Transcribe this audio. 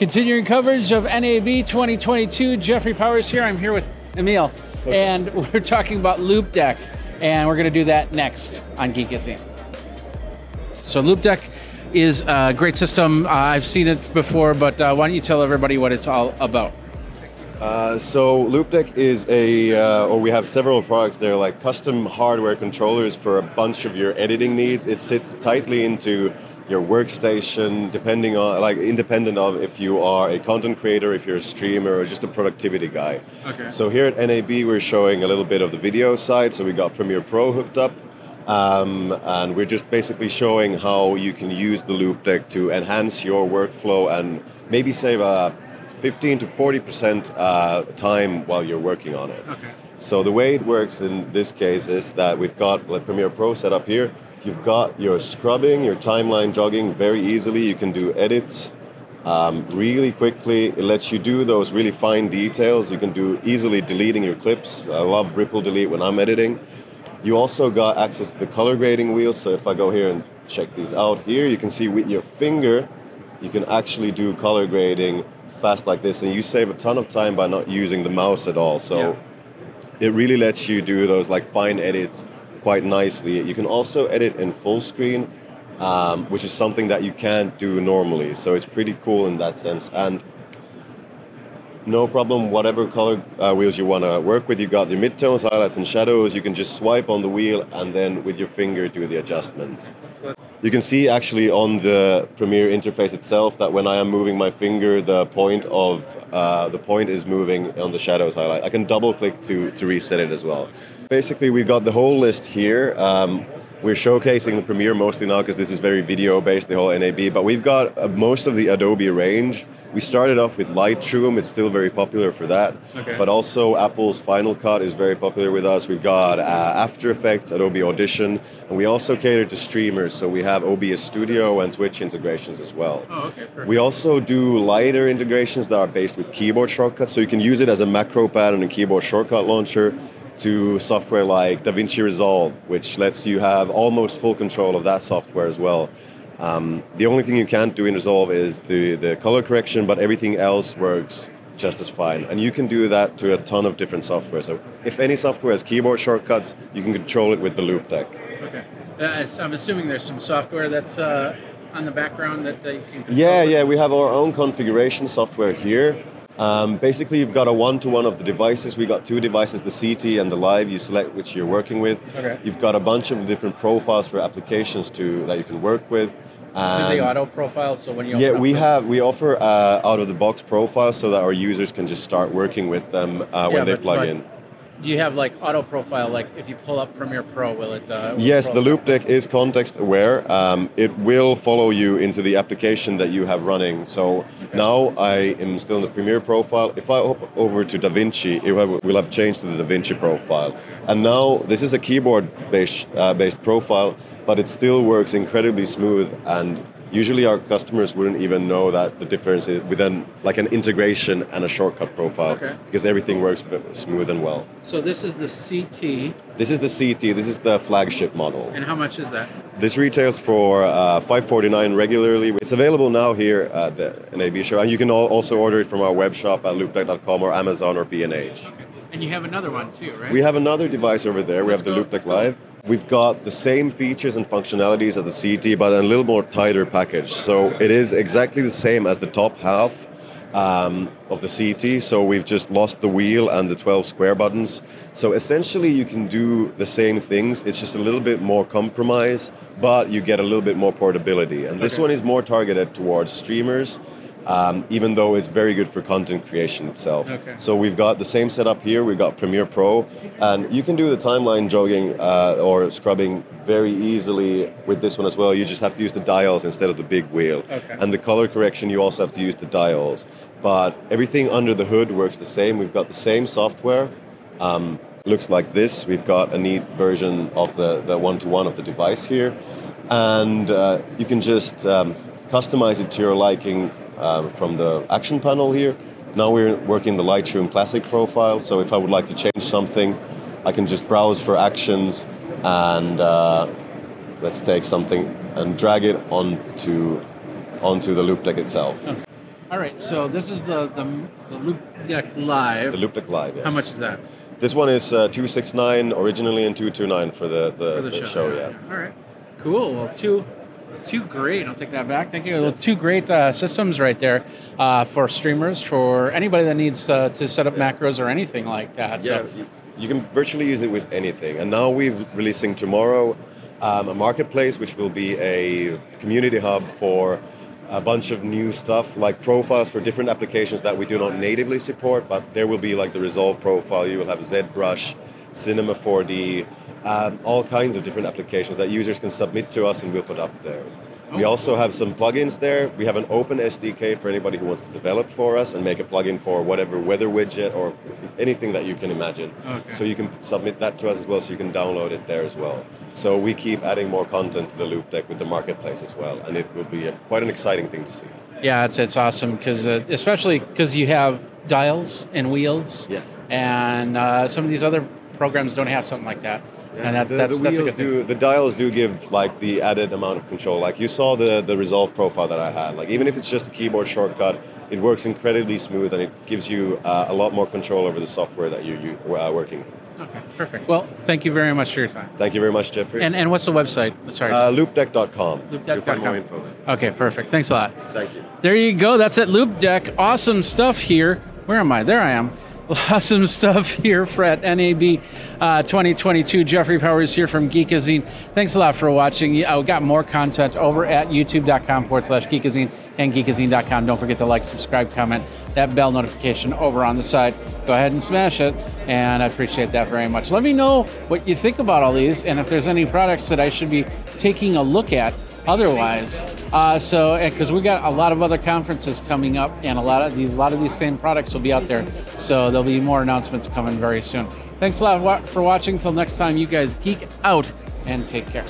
Continuing coverage of NAB 2022. Jeffrey Powers here. I'm here with Emil, and we're talking about Loupedeck, and we're going to do that next on Geek Geekazine. So Loupedeck is a great system. Uh, I've seen it before, but uh, why don't you tell everybody what it's all about? Uh, so Loupedeck is a, uh, or we have several products there, like custom hardware controllers for a bunch of your editing needs. It sits tightly into your workstation, depending on, like, independent of if you are a content creator, if you're a streamer, or just a productivity guy. Okay. So here at NAB, we're showing a little bit of the video side. So we got Premiere Pro hooked up. Um, and we're just basically showing how you can use the Loupedeck to enhance your workflow and maybe save a 15 to 40 percent uh, time while you're working on it. Okay. So the way it works in this case is that we've got like Premiere Pro set up here. You've got your scrubbing, your timeline jogging very easily. You can do edits um, really quickly. It lets you do those really fine details. You can do easily deleting your clips. I love ripple delete when I'm editing. You also got access to the color grading wheel. So if I go here and check these out here, you can see with your finger, you can actually do color grading fast like this, and you save a ton of time by not using the mouse at all. So Yeah. it really lets you do those like fine edits quite nicely. You can also edit in full screen, um, which is something that you can't do normally. So it's pretty cool in that sense. And no problem, whatever color uh, wheels you want to work with. You got your midtones, highlights, and shadows. You can just swipe on the wheel and then with your finger do the adjustments. You can see actually on the Premiere interface itself that when I am moving my finger, the point of uh, the point is moving on the shadows highlight. I can double click to to reset it as well. Basically, we've got the whole list here. Um, we're showcasing the Premiere mostly now because this is very video based, the whole NAB. But we've got uh, most of the Adobe range. We started off with Lightroom; it's still very popular for that. Okay. But also Apple's Final Cut is very popular with us. We've got uh, After Effects, Adobe Audition, and we also cater to streamers. So we have OBS Studio and Twitch integrations as well. Oh, okay. Perfect. We also do lighter integrations that are based with keyboard shortcuts, so you can use it as a macro pad and a keyboard shortcut launcher to software like DaVinci Resolve, which lets you have almost full control of that software as well. Um, the only thing you can't do in Resolve is the, the color correction, but everything else works just as fine. And you can do that to a ton of different software. So if any software has keyboard shortcuts, you can control it with the Loupedeck. Okay. Uh, I'm assuming there's some software that's uh, on the background that they can. Yeah, with? yeah, we have our own configuration software here. Um, basically, you've got a one-to-one of the devices. We got two devices, the CT and the Live. You select which you're working with. Okay. You've got a bunch of different profiles for applications to that you can work with. Do And they auto profile? So when you yeah, we the- have we offer uh, out-of-the-box profiles so that our users can just start working with them uh, Yeah, when they plug in. Do you have like auto profile? Like if you pull up Premiere Pro, will it? Uh, will Yes, the Loupedeck is context aware. Um, it will follow you into the application that you have running. So now I am still in the Premiere profile. If I hop over to DaVinci, it will have changed to the DaVinci profile. And now this is a keyboard-based uh, based profile, but it still works incredibly smooth. And usually our customers wouldn't even know that the difference is within like an integration and a shortcut profile Okay. because everything works smooth and well. So this is the CT, This is the CT. This is the flagship model. and how much is that? This retails for uh, 549 regularly. It's available now here at the NAB show, and you can also order it from our web shop at loupedeck.com or Amazon or B&H. And you have another one too, right? We have another device over there. We have the Let's Loop go. Deck Live. We've got the same features and functionalities as the CT, but a little more tighter package. So it is exactly the same as the top half um, of the CT. So we've just lost the wheel and the 12 square buttons. So essentially, you can do the same things. It's just a little bit more compromise, but you get a little bit more portability. And this Okay. one is more targeted towards streamers. Um, even though it's very good for content creation itself. Okay. So we've got the same setup here. We've got Premiere Pro, and you can do the timeline jogging uh, or scrubbing very easily with this one as well. You just have to use the dials instead of the big wheel. Okay. And the color correction, you also have to use the dials. But everything under the hood works the same. We've got the same software. Um, looks like this. We've got a neat version of the, the one-to-one of the device here. And uh, you can just um, customize it to your liking um, from the action panel here. Now we're working the Lightroom Classic profile, so if I would like to change something, I can just browse for actions and uh, let's take something and drag it onto onto the Loupedeck itself. All right, so this is the the, the Loop Deck Live. The Loupedeck Live. Yes. How much is that This one is uh, 269 originally and 229 for the, the, for the, the show? yeah. All right, cool. Well, two two great. I'll take that back. Thank you. Two great uh, systems right there uh, for streamers, for anybody that needs uh, to set up macros or anything like that. Yeah, So, you, can virtually use it with anything. And now we're releasing tomorrow um, a marketplace, which will be a community hub for a bunch of new stuff, like profiles for different applications that we do not natively support. But there will be like the Resolve profile. You will have ZBrush, Cinema 4D, um, all kinds of different applications that users can submit to us, and we'll put up there. We also have some plugins there. We have an open SDK for anybody who wants to develop for us and make a plugin for whatever weather widget or anything that you can imagine. Okay. So you can submit that to us as well, so you can download it there as well. So we keep adding more content to the Loupedeck with the marketplace as well, and it will be a, quite an exciting thing to see. yeah, it's it's awesome because uh, especially because you have dials and wheels. Yeah. And uh, some of these other programs don't have something like that. And that's the, that's the that's a wheels good thing. do the dials do give like the added amount of control. Like you saw the the resolve profile that I had. Like even if it's just a keyboard shortcut, it works incredibly smooth and it gives you uh, a lot more control over the software that you you uh, working. Okay, perfect. Well, thank you very much for your time. Thank you very much, Jeffrey. And and what's the website? Sorry. uh, loupedeck.com. You'll find loupedeck.com. more info. there. Okay, perfect. Thanks a lot. Thank you. There you go. That's it. Loupedeck. Awesome stuff here. Where am I? There I am. Awesome stuff here for at NAB uh, 2022. Jeffrey Powers here from Geekazine. Thanks a lot for watching. I got more content over at youtube.com forward slash geekazine and geekazine.com. Don't forget to like, subscribe, comment, that bell notification over on the side. Go ahead and smash it, and I appreciate that very much. Let me know what you think about all these and if there's any products that I should be taking a look at otherwise. Uh, so, because we got a lot of other conferences coming up, and a lot of these, a lot of these same products will be out there. So there'll be more announcements coming very soon. Thanks a lot for watching. Till next time, you guys geek out and take care.